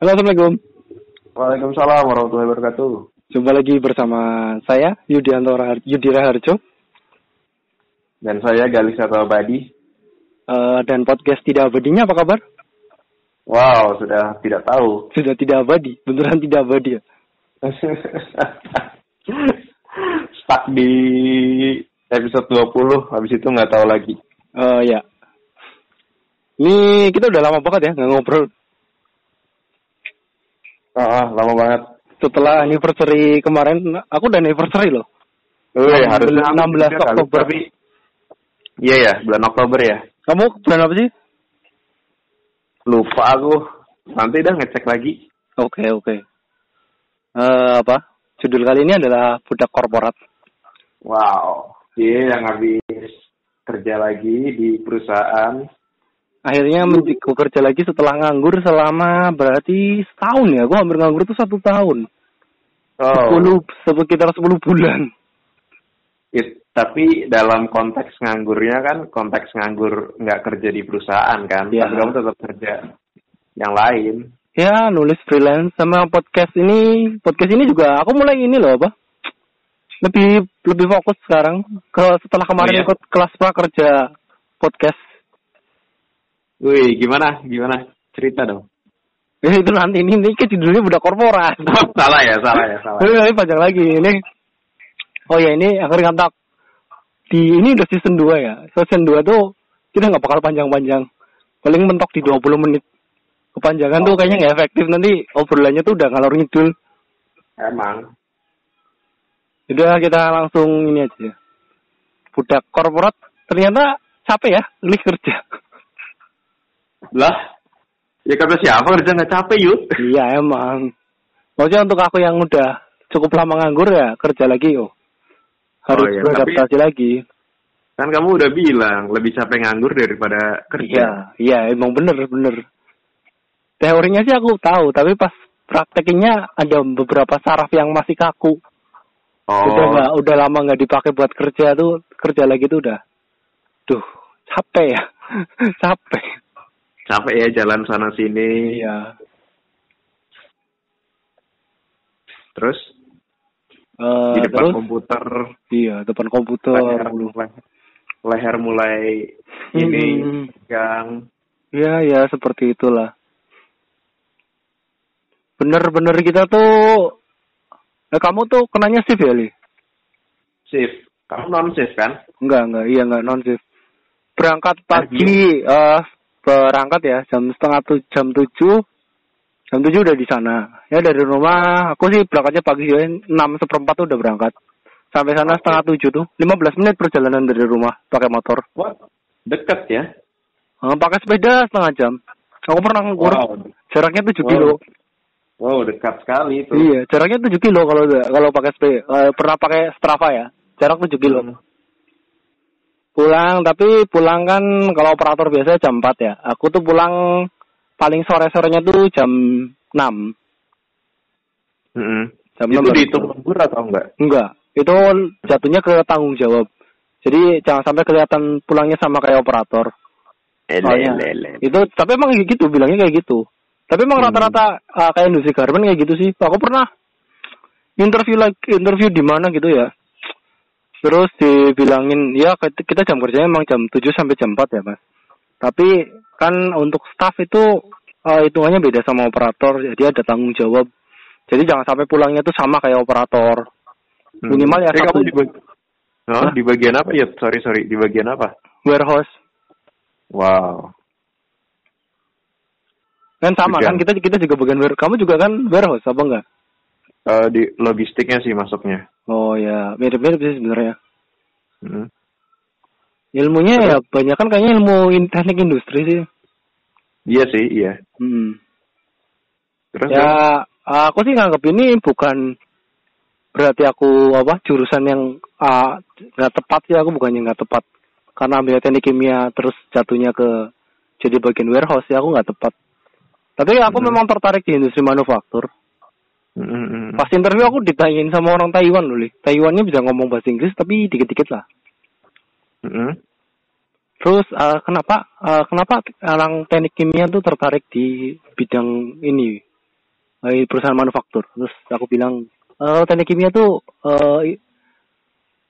Halo, Assalamualaikum. Waalaikumsalam warahmatullahi wabarakatuh. Jumpa lagi bersama saya, Yudianto Rahar- Yudira Harjo, Dan saya Galis atau Abadi. eh, dan podcast Tidak Abadinya apa kabar? Wow, sudah tidak tahu. Sudah tidak abadi, beneran tidak abadi ya? Stuck di episode 20, habis itu nggak tahu lagi. Eh, ya. Ini kita udah lama banget ya nggak ngobrol. Ah, lama banget. Setelah anniversary kemarin, aku udah anniversary loh. Wih, Enam- harusnya aku 16 juga kali, Oktober. Tapi, iya ya, bulan Oktober ya. Kamu bulan apa sih? Lupa aku. Nanti dah ngecek lagi. Oke, oke. Eh, apa? Judul kali ini adalah budak korporat. Wow, dia yang habis kerja lagi di perusahaan. Akhirnya men- bekerja lagi setelah nganggur selama berarti setahun ya. Gue hampir nganggur tuh satu tahun. Oh, Sepuluh, sekitar 10 bulan. it- tapi dalam konteks nganggurnya kan konteks nganggur nggak kerja di perusahaan kan, Iya. tapi kamu tetap kerja yang lain. Ya, nulis freelance sama podcast ini. Podcast ini juga aku mulai ini loh, apa? Lebih lebih fokus sekarang ke setelah kemarin Oh, iya? ikut kelas prakerja podcast. Wih, gimana? Gimana? Cerita dong. Ya, itu nanti ini ini kan judulnya budak korporat. salah ya, salah ya, salah. Ini nanti panjang lagi ini. Oh ya ini akhir kata di ini udah season 2 ya. Season 2 tuh kita nggak bakal panjang-panjang. Paling mentok di 20 menit. Kepanjangan tuh Oke. kayaknya nggak efektif nanti obrolannya tuh udah ngalor ngidul. Emang. Udah kita langsung ini aja. Budak korporat ternyata capek ya, lih kerja. Lah, ya kata siapa kerja nggak capek yuk? iya emang. Maksudnya untuk aku yang udah cukup lama nganggur ya kerja lagi oh. Harus iya, beradaptasi lagi. Kan kamu udah bilang lebih capek nganggur daripada kerja. Iya, iya emang bener bener. Teorinya sih aku tahu, tapi pas praktekinnya ada beberapa saraf yang masih kaku. Oh, Udah nggak, udah lama nggak dipakai buat kerja tuh, kerja lagi tuh udah, duh capek ya, capek. Capek ya jalan sana sini. Iya. Terus Eh, di depan terus, komputer, iya depan komputer. leher, leher, leher mulai ini Hmm. tegang. Iya ya seperti itulah. Bener-bener kita tuh, eh, kamu tuh kenanya shift ya li? Shift. Kamu non shift kan? Enggak, enggak, iya enggak non shift. Berangkat pagi, eh berangkat ya jam setengah tuh jam tujuh, jam tujuh udah di sana. Ya dari rumah, aku sih berangkatnya pagi ya, enam seperempat tuh udah berangkat. Sampai sana Oke. setengah tujuh tuh, 15 menit perjalanan dari rumah pakai motor. Wah, deket ya? Eh, pakai sepeda setengah jam. Aku pernah ngukur, Wow. jaraknya 7 Wow. kilo. Wow, dekat sekali itu. Iya, jaraknya 7 kilo kalau kalau pakai sepeda. Eh, pernah pakai Strava ya, jarak 7 kilo. Hmm. Pulang, tapi pulang kan kalau operator biasa jam 4 ya. Aku tuh pulang paling sore-sorenya tuh jam 6. Mm-mm. Jam Itu 6 baru dihitung lembur atau enggak? Enggak, itu jatuhnya ke tanggung jawab. Jadi jangan sampai kelihatan pulangnya sama kayak operator. Soalnya, itu tapi emang kayak gitu bilangnya kayak gitu. Tapi emang Hmm. rata-rata uh, kayak industri garment kayak gitu sih. Aku pernah interview lagi interview di mana gitu ya. Terus dibilangin ya kita jam kerjanya emang jam 7 sampai jam 4 ya, Mas. Tapi kan untuk staff itu uh, hitungannya beda sama operator, jadi ada tanggung jawab. Jadi jangan sampai pulangnya tuh sama kayak operator. Hmm. Minimal ya Eh, satu kamu di, bag- Oh, di bagian apa ya? Sorry, sorry. Di bagian apa? warehouse. Wow. Kan sama Juga. kan kita kita juga bagian warehouse. Kamu juga kan warehouse apa enggak? Eh, di logistiknya sih masuknya. Oh ya, mirip-mirip sih sebenarnya. Hmm. Ilmunya ya banyak kan kayaknya ilmu in- teknik industri sih. Iya sih, iya. Hmm. Terus Ya aku sih nganggap ini bukan berarti aku apa jurusan yang nggak tepat sih aku bukannya nggak tepat karena ambil teknik kimia terus jatuhnya ke jadi bagian warehouse ya aku nggak tepat. Tapi aku Hmm. memang tertarik di industri manufaktur. Hmm, hmm, hmm. Pas interview aku ditanyain sama orang Taiwan loh, Li. Taiwannya bisa ngomong bahasa Inggris tapi dikit-dikit lah. Hmm. Terus eh, kenapa eh, kenapa orang teknik kimia tuh tertarik di bidang ini? eh, perusahaan manufaktur. Terus aku bilang, eh, teknik kimia tuh eh,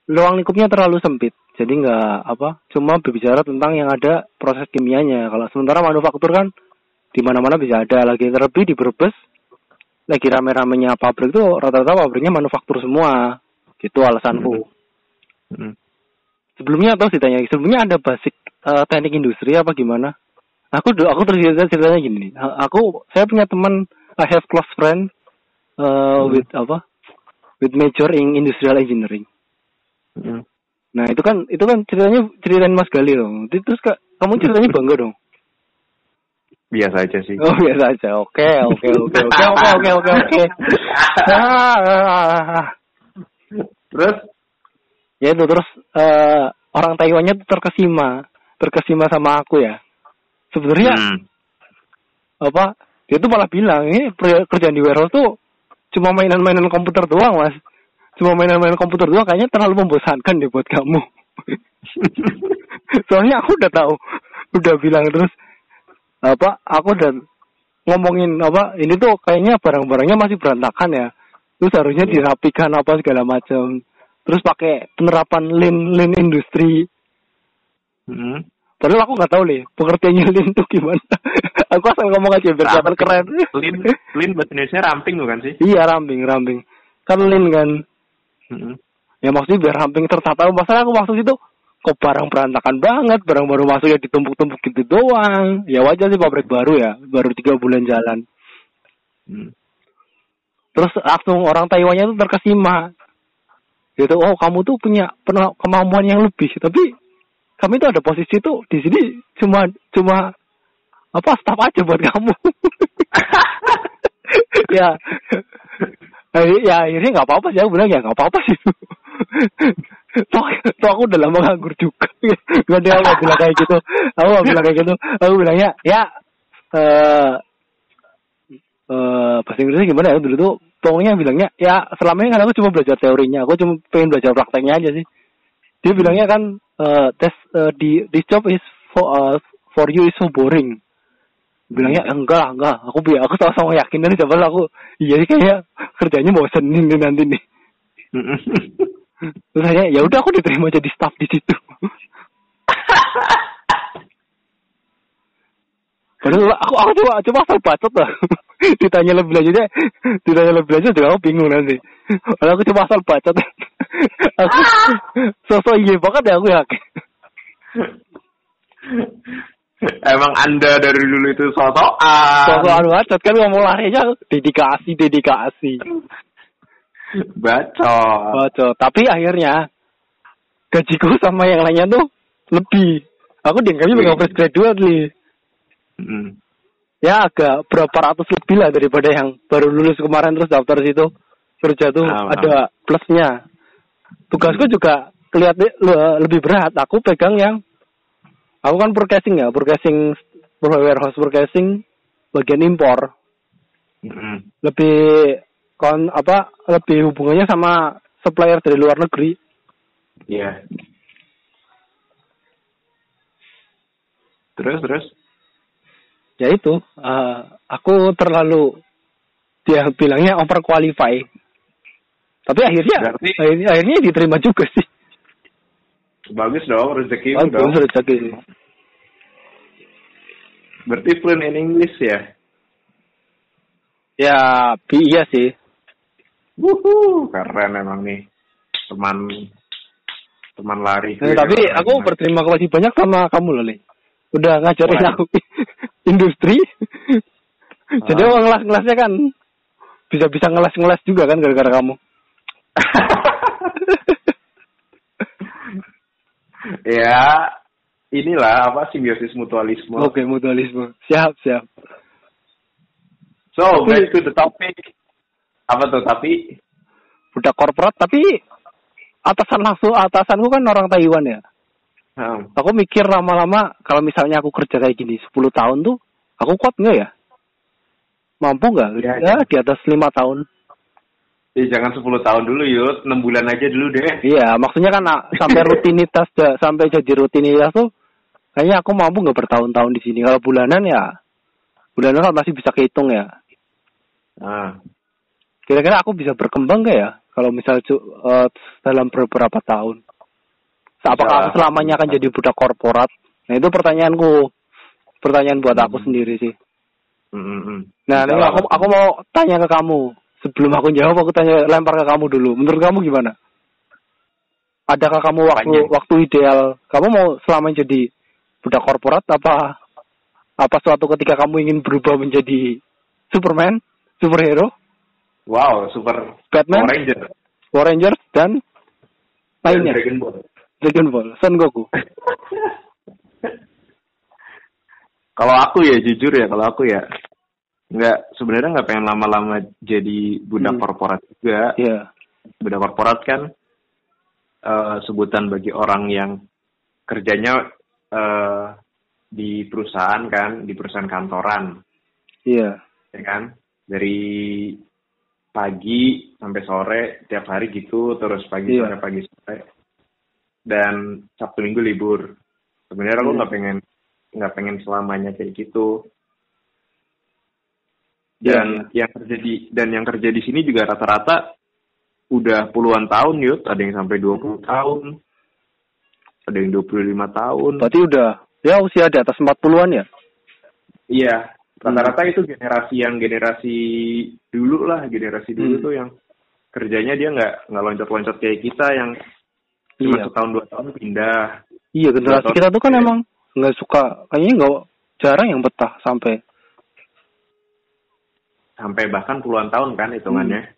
ruang lingkupnya terlalu sempit. Jadi nggak apa, cuma berbicara tentang yang ada proses kimianya. Kalau sementara manufaktur kan di mana-mana bisa ada. Lagi terlebih di Brebes, lagi rame-ramenya pabrik tuh rata-rata pabriknya manufaktur semua. Gitu alasanku. Hmm. Sebelumnya atau ditanya, sebelumnya ada basic eh, teknik industri apa gimana? Aku aku terus cerita ceritanya gini. Aku saya punya teman I have close friend uh, with apa? With major in industrial engineering. Hmm. Nah itu kan itu kan ceritanya ceritain Mas Gali dong. Terus kak, kamu ceritanya bangga dong. Biasa aja sih. Oh biasa aja. Oke oke oke oke oke oke oke oke. Terus Ya itu terus eh, orang Taiwannya tuh terkesima, terkesima sama aku ya. Sebenarnya Hmm. apa? Dia tuh malah bilang ini kerjaan di warehouse tuh cuma mainan-mainan komputer doang mas. Cuma mainan-mainan komputer doang kayaknya terlalu membosankan deh buat kamu. Soalnya aku udah tahu, udah bilang terus apa? Aku udah ngomongin apa? Ini tuh kayaknya barang-barangnya masih berantakan ya. Terus harusnya Iya. dirapikan apa segala macam. Terus pakai penerapan lean lean industri. Hmm. Padahal aku nggak tahu nih pengertiannya lean itu gimana. aku asal ngomong aja biar kelihatan keren. Lin, lin bahasa Indonesia ramping bukan sih? Iya ramping ramping. Kan lean kan. Hmm. Ya maksudnya biar ramping tertata. Masalah aku maksud itu kok barang berantakan banget, barang baru masuk ya ditumpuk-tumpuk gitu doang. Ya wajar sih pabrik baru ya, baru tiga bulan jalan. Hmm. Terus langsung orang Taiwannya tuh terkesima. Gitu, oh kamu tuh punya kemampuan yang lebih, tapi kami tuh ada posisi tuh di sini cuma cuma apa staff aja buat kamu. ya, ya akhirnya nggak apa-apa sih aku bilang ya nggak apa-apa sih. Toh, toh aku udah lama nganggur juga. Gak dia nggak bilang kayak gitu. Aku nggak bilang kayak gitu. Aku bilangnya ya eh eh bahasa Inggrisnya gimana ya dulu tuh pokoknya bilangnya ya selama ini kan aku cuma belajar teorinya aku cuma pengen belajar prakteknya aja sih dia bilangnya kan eh tes eh, di this job is for uh, for you is so boring bilangnya enggak lah, enggak aku bi aku sama sama yakin nih coba aku iya sih kayaknya kerjanya bosenin nih nanti nih. terus saya ya udah aku diterima jadi staff di situ Padahal aku aku coba coba asal bacot lah. ditanya lebih lanjutnya, ditanya lebih lanjut juga aku bingung nanti. Padahal aku coba asal bacot. aku sosok iya banget ya aku yakin. Emang anda dari dulu itu sosokan. Sosok anu bacot kan ngomong lari aja dedikasi dedikasi. Bacot. Bacot. Tapi akhirnya gajiku sama yang lainnya tuh lebih. Aku dianggapnya pegang fresh graduate nih. Hmm. ya agak berapa ratus lebih lah daripada yang baru lulus kemarin terus daftar situ kerja tuh Ah, ada plusnya tugasku juga kelihatan le- lebih berat aku pegang yang aku kan forecasting ya forecasting warehouse forecasting bagian impor Hmm. lebih kon apa lebih hubungannya sama supplier dari luar negeri Iya. Terus terus. ya itu eh, aku terlalu dia bilangnya over qualify tapi akhirnya Berarti- akhirnya, akhirnya diterima juga sih Bagus dong rezeki oh, dong. bagus rezeki sih Berarti fluent in English ya. ya iya sih Wuhu, keren emang nih teman teman lari. Eh, tapi aku berterima kasih banyak sama kamu loh Li. udah ngajarin Wah. aku industri jadi Ah. orang ngelas-ngelasnya kan bisa-bisa ngelas-ngelas juga kan gara-gara kamu ya inilah apa simbiosis mutualisme. oke mutualisme siap siap So back to the topic. Apa tuh tapi? udah korporat tapi atasan langsung atasanku kan orang Taiwan ya. Hmm. aku mikir lama-lama kalau misalnya aku kerja kayak gini 10 tahun tuh aku kuat nggak ya? Mampu nggak? Ya, ya, di atas lima tahun. Ya, jangan 10 tahun dulu yuk, 6 bulan aja dulu deh. iya maksudnya kan sampai rutinitas sampai jadi rutinitas tuh kayaknya aku mampu nggak bertahun-tahun di sini. Kalau bulanan ya bulanan kan masih bisa kehitung ya. Ah, Kira-kira aku bisa berkembang gak ya kalau misal eh, dalam beberapa tahun? Apakah aku selamanya akan jadi budak korporat? Nah itu pertanyaanku, pertanyaan buat aku Hmm. sendiri sih. mm, mm, mm. Nah, ini aku aku mau tanya ke kamu. Sebelum aku jawab, aku tanya lempar ke kamu dulu. Menurut kamu gimana? Adakah kamu waktu Apanya? waktu ideal? Kamu mau selamanya jadi budak korporat apa apa suatu ketika kamu ingin berubah menjadi Superman, superhero, Wow, super Batman, Power Ranger. Power Rangers dan lainnya? Dragon Ball. Dragon Ball, Son Goku. Kalau aku ya jujur ya, kalau aku ya nggak sebenarnya nggak pengen lama-lama jadi budak Hmm. korporat juga. Iya. Budak korporat kan eh, sebutan bagi orang yang kerjanya eh, di perusahaan kan, di perusahaan kantoran, Iya. ya kan? Dari pagi sampai sore tiap hari gitu, terus pagi Iya. sore pagi sore. Dan Sabtu Minggu libur. Sebenarnya aku Hmm. nggak pengen nggak pengen selamanya kayak gitu. Iya, Dan yang kerja di dan yang kerja di sini juga rata-rata udah puluhan tahun yud, ada yang sampai 20 tahun. Ada yang 25 tahun. Berarti udah ya usia di atas 40-an ya? Iya, rata-rata itu generasi yang generasi dulu lah, generasi dulu Hmm. tuh yang kerjanya dia nggak nggak loncat-loncat kayak kita yang cuma Iya. setahun dua tahun pindah. Iya, generasi kita tuh kan Iya. emang nggak suka, kayaknya nggak jarang yang betah sampai. sampai bahkan puluhan tahun kan hitungannya.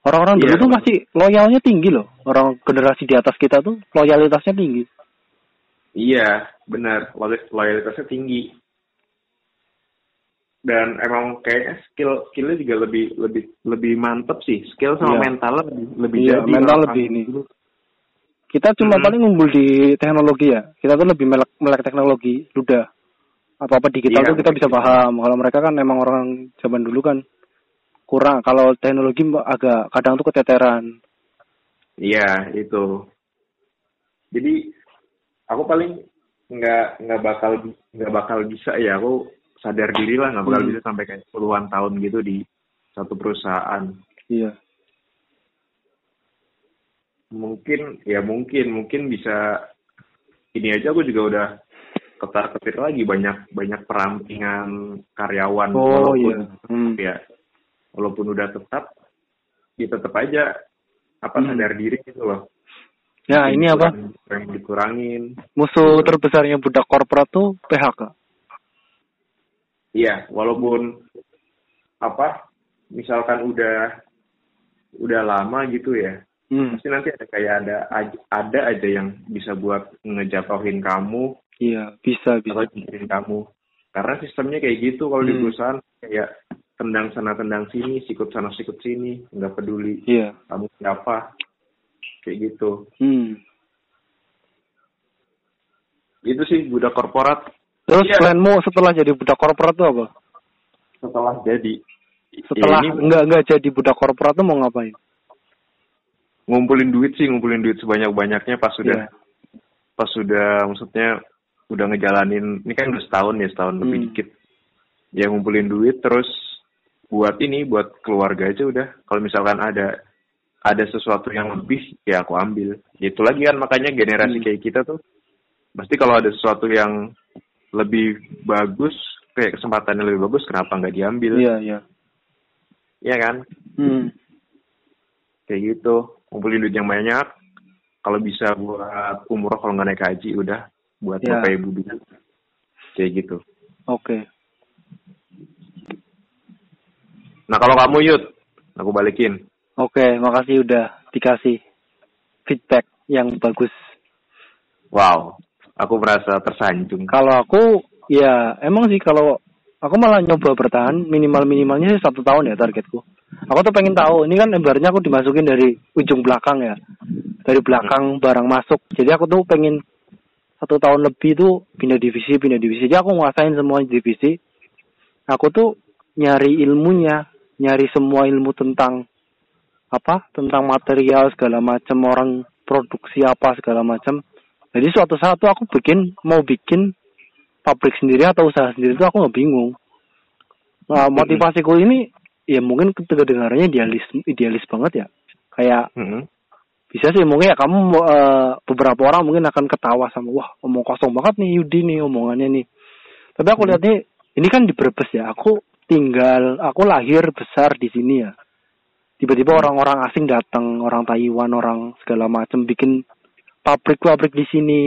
Orang-orang dulu Iya. tuh masih loyalnya tinggi loh. Orang generasi di atas kita tuh loyalitasnya tinggi. Iya, benar. Loy- Loyalitasnya tinggi. Dan emang kayaknya skill skillnya juga lebih lebih lebih mantep sih. Skill sama Iya. mentalnya lebih lebih Iya, jadi. mental lebih ini. Kita cuma Hmm. paling unggul di teknologi ya. Kita tuh lebih melek, melek teknologi. Udah. Apa-apa digital Iya, tuh kita bisa betul. paham. Kalau mereka kan emang orang zaman dulu kan kurang. Kalau teknologi agak kadang tuh keteteran. Iya itu. Jadi aku paling nggak nggak bakal nggak bakal bisa ya aku sadar diri lah nggak bakal Hmm. bisa sampai kayak puluhan tahun gitu di satu perusahaan. Iya. Mungkin ya mungkin mungkin bisa ini aja aku juga udah ketar ketir lagi banyak banyak perampingan karyawan Oh walaupun iya. Hmm. ya walaupun udah tetap ya tetap aja apa Hmm. sadar diri gitu loh. Ya ini apa? Yang dikurangin. Musuh terbesarnya budak korporat tuh PHK. Iya, walaupun apa misalkan udah udah lama gitu ya, Hmm. pasti nanti ada kayak ada ada aja yang bisa buat ngejatuhin kamu Iya, bisa bisa. atau kamu. Karena sistemnya kayak gitu kalau di Hmm. perusahaan kayak tendang sana tendang sini, sikut sana sikut sini, nggak peduli Iya. kamu siapa, kayak gitu. Hmm. Itu sih budak korporat Terus Iya. planmu setelah jadi budak korporat tuh apa? setelah jadi Setelah ya ini enggak enggak jadi budak korporat tuh mau ngapain? ngumpulin duit sih, ngumpulin duit sebanyak banyaknya pas sudah Iya. pas sudah maksudnya udah ngejalanin ini kan udah setahun ya setahun lebih Hmm. dikit ya ngumpulin duit terus buat ini buat keluarga aja udah kalau misalkan ada ada sesuatu yang lebih ya aku ambil itu lagi kan makanya generasi Hmm. kayak kita tuh pasti kalau ada sesuatu yang lebih bagus kayak kesempatannya lebih bagus kenapa nggak diambil Iya, iya. ya kan Hmm. kayak gitu ngumpulin duit yang banyak kalau bisa buat umroh kalau nggak naik haji udah buat Ya. bapak ibu dulu kayak gitu Oke. nah kalau kamu Yud aku balikin Oke, makasih udah dikasih feedback yang bagus. wow aku merasa tersanjung Kalau aku ya emang sih kalau aku malah nyoba bertahan minimal minimalnya sih satu tahun ya targetku. Aku tuh pengen tahu ini kan ibaratnya aku dimasukin dari ujung belakang ya, dari belakang barang masuk. Jadi aku tuh pengen satu tahun lebih tuh pindah divisi pindah divisi. Jadi aku nguasain semua divisi. Aku tuh nyari ilmunya, nyari semua ilmu tentang apa tentang material segala macam orang produksi apa segala macam jadi suatu saat tuh aku bikin mau bikin pabrik sendiri atau usaha sendiri tuh aku nggak bingung. Nah, motivasiku ini ya mungkin kedengarannya idealis idealis banget ya kayak Mm-mm. bisa sih mungkin ya kamu eh, beberapa orang mungkin akan ketawa sama wah omong kosong banget nih Yudi nih omongannya nih tapi aku Hmm. lihat nih ini kan di Brebes ya aku tinggal aku lahir besar di sini ya tiba-tiba Hmm. orang-orang asing datang orang Taiwan orang segala macam bikin pabrik-pabrik di sini.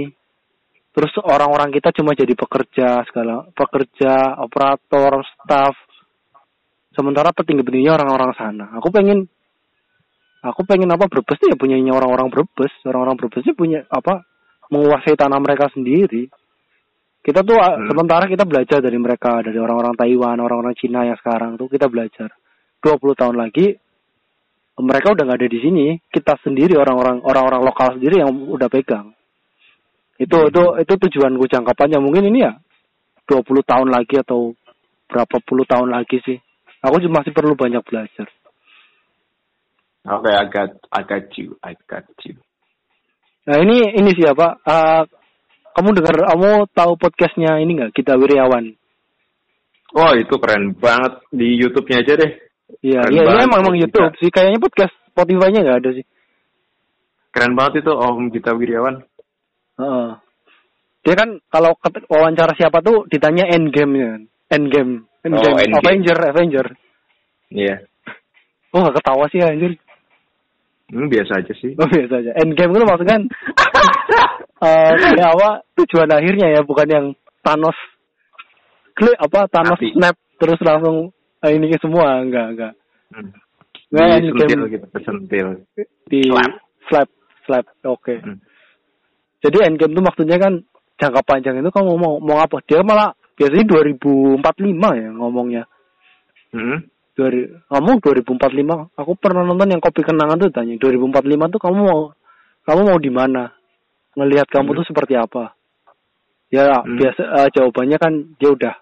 Terus orang-orang kita cuma jadi pekerja segala pekerja operator staff. Sementara petinggi-petingginya orang-orang sana. Aku pengen aku pengen apa Brebes tuh ya punyanya orang-orang Brebes. Orang-orang tuh punya apa menguasai tanah mereka sendiri. Kita tuh ah, Hmm. sementara kita belajar dari mereka dari orang-orang Taiwan orang-orang Cina yang sekarang tuh kita belajar. 20 tahun lagi mereka udah nggak ada di sini kita sendiri orang-orang orang-orang lokal sendiri yang udah pegang itu Hmm. itu itu tujuanku jangka panjang mungkin ini ya 20 tahun lagi atau berapa puluh tahun lagi sih aku juga masih perlu banyak belajar Oke, I got, I got you, I got you. Nah ini ini siapa? Eh, kamu dengar, kamu tahu podcastnya ini nggak? Kita Wiryawan. Oh, itu keren banget di YouTube-nya aja deh. Iya, iya, iya emang, emang Kita. YouTube sih. Kayaknya podcast Spotify-nya nggak ada sih. Keren banget itu Om Gita Wiryawan. Heeh. Dia kan kalau wawancara siapa tuh ditanya endgame ya. Endgame. Endgame. Oh, Endgame. Avenger, Avenger. Iya. Oh nggak ketawa sih anjir. Hmm, biasa aja sih. Oh biasa aja. Endgame itu maksudnya kan eh kayak apa tujuan akhirnya ya bukan yang Thanos klik apa Thanos Mati. snap terus langsung eh, ini semua enggak enggak Hmm. Nggak, Disentil Endgame. gitu, kesentil. di Slap. slap slap oke Hmm. jadi endgame itu maksudnya kan jangka panjang itu kamu mau mau apa dia malah biasanya 2045 ya ngomongnya Hmm. dari kamu 2045 aku pernah nonton yang kopi kenangan tuh tanya 2045 tuh kamu mau kamu mau di mana ngelihat kamu Hmm. tuh seperti apa ya Hmm. biasa eh, jawabannya kan dia udah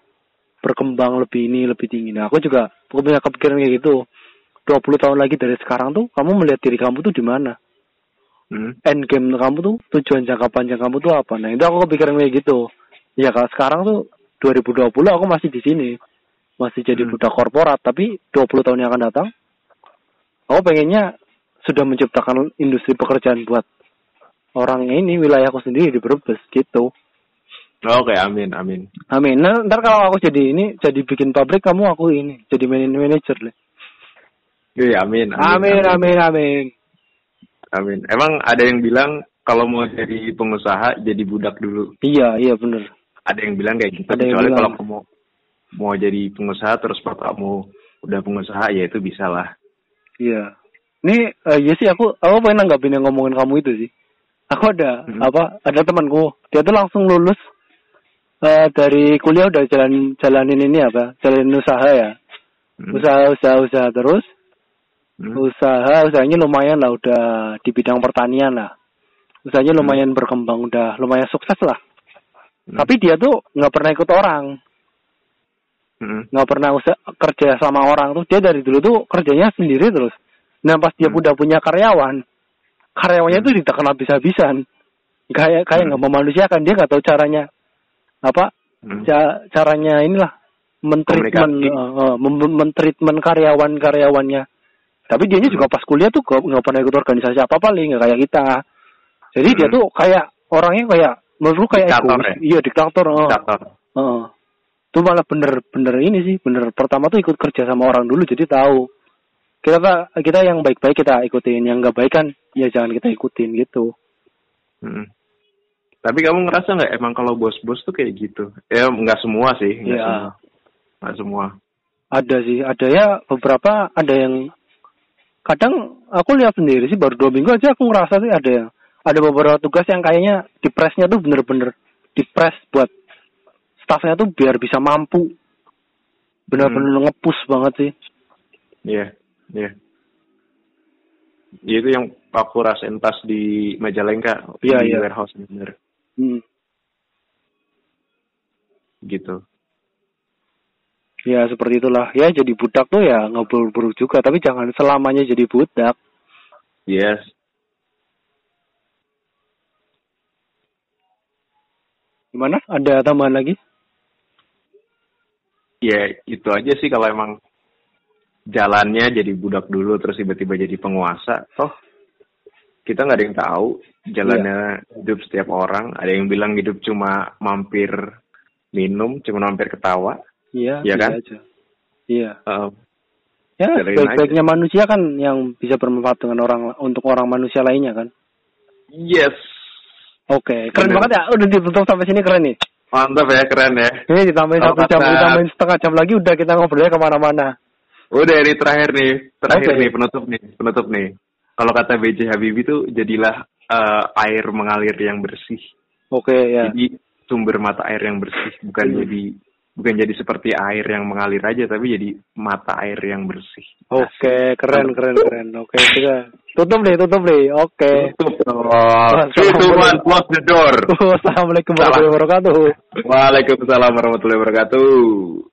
berkembang lebih ini lebih tinggi. Nah aku juga aku punya kepikiran kayak gitu. 20 tahun lagi dari sekarang tuh kamu melihat diri kamu tuh di mana? Hmm. end game kamu tuh tujuan jangka panjang kamu tuh apa? Nah itu aku kepikiran kayak gitu. Ya kalau sekarang tuh 2020 aku masih di sini. Masih jadi Hmm. budak korporat tapi 20 tahun yang akan datang aku pengennya sudah menciptakan industri pekerjaan buat orang ini wilayahku sendiri di Brebes gitu Oke, amin, amin. amin nah, ntar kalau aku jadi ini jadi bikin pabrik kamu aku ini jadi man- manajer deh Iya, amin, amin amin amin Amin. Emang ada yang bilang kalau mau jadi pengusaha jadi budak dulu. iya iya bener Ada yang bilang kayak gitu. Ada Kecuali kalau kamu mau jadi pengusaha terus pas kamu udah pengusaha ya itu bisa lah. Iya. Ini eh, iya sih aku aku pengen nanggapin yang ngomongin kamu itu sih. Aku ada Hmm. apa? Ada temanku, dia tuh langsung lulus eh, dari kuliah udah jalan jalanin ini apa? Jalanin usaha ya. Hmm. Usaha usaha usaha terus. Hmm. Usaha usahanya lumayan lah udah di bidang pertanian lah. Usahanya Hmm. lumayan berkembang udah lumayan sukses lah. Hmm. Tapi dia tuh nggak pernah ikut orang, Hmm. nggak pernah usah kerja sama orang tuh. Dia dari dulu tuh kerjanya sendiri terus. Nah pas dia Hmm. udah punya karyawan, karyawannya tuh ditekan habis-habisan. Kayak kayak Hmm. nggak memanusiakan dia nggak tahu caranya apa Hmm. ca- caranya inilah mentreatment mem- mentreatment karyawan karyawannya. Tapi dia Hmm. juga pas kuliah tuh nggak pernah ikut organisasi apa paling nggak kayak kita. Jadi dia Hmm. tuh kayak orangnya kayak menurut kayak Diktator egois. ya? Iya diktator. Diktator. Heeh. Itu malah bener-bener ini sih, bener pertama tuh ikut kerja sama orang dulu jadi tahu. Kita kita yang baik-baik kita ikutin, yang nggak baik kan ya jangan kita ikutin gitu. Hmm. Tapi kamu ngerasa nggak emang kalau bos-bos tuh kayak gitu? Ya nggak semua sih, nggak Iya. semua. Nggak semua. Ada sih, ada ya beberapa ada yang kadang aku lihat sendiri sih baru dua minggu aja aku ngerasa sih ada yang ada beberapa tugas yang kayaknya di pressnya tuh bener-bener di press buat staffnya tuh biar bisa mampu bener-bener ngepush banget sih. Iya, iya. Ya, itu yang aku rasain pas di Majalengka, Iya, di iya. warehouse bener. Hmm. gitu. Ya seperti itulah. Ya jadi budak tuh ya nggak buruk juga, tapi jangan selamanya jadi budak. Yes. Gimana? Ada tambahan lagi? Ya itu aja sih kalau emang jalannya jadi budak dulu terus tiba-tiba jadi penguasa toh kita nggak ada yang tahu jalannya hidup setiap orang ada yang bilang hidup cuma mampir minum cuma mampir ketawa Iya, Iya bisa kan? aja. Iya. Eh, Ya, baik-baiknya manusia kan yang bisa bermanfaat dengan orang untuk orang manusia lainnya kan. yes Oke, keren Bener. banget ya. Udah ditutup sampai sini keren nih. mantap ya keren ya Ini ditambahin satu jam, ditambahin setengah jam lagi udah kita ngobrolnya ke mana-mana. udah ini terakhir nih terakhir Oke. nih penutup nih penutup nih kalau kata BJ Habibie tuh jadilah eh, air mengalir yang bersih Oke ya. jadi sumber mata air yang bersih bukan Hmm. jadi bukan jadi seperti air yang mengalir aja tapi jadi mata air yang bersih Oke, keren keren keren. Oke, kita tutup nih, tutup nih. Oke. tutup dong Three, two, one, close the door Assalamualaikum warahmatullahi wabarakatuh. Waalaikumsalam warahmatullahi wabarakatuh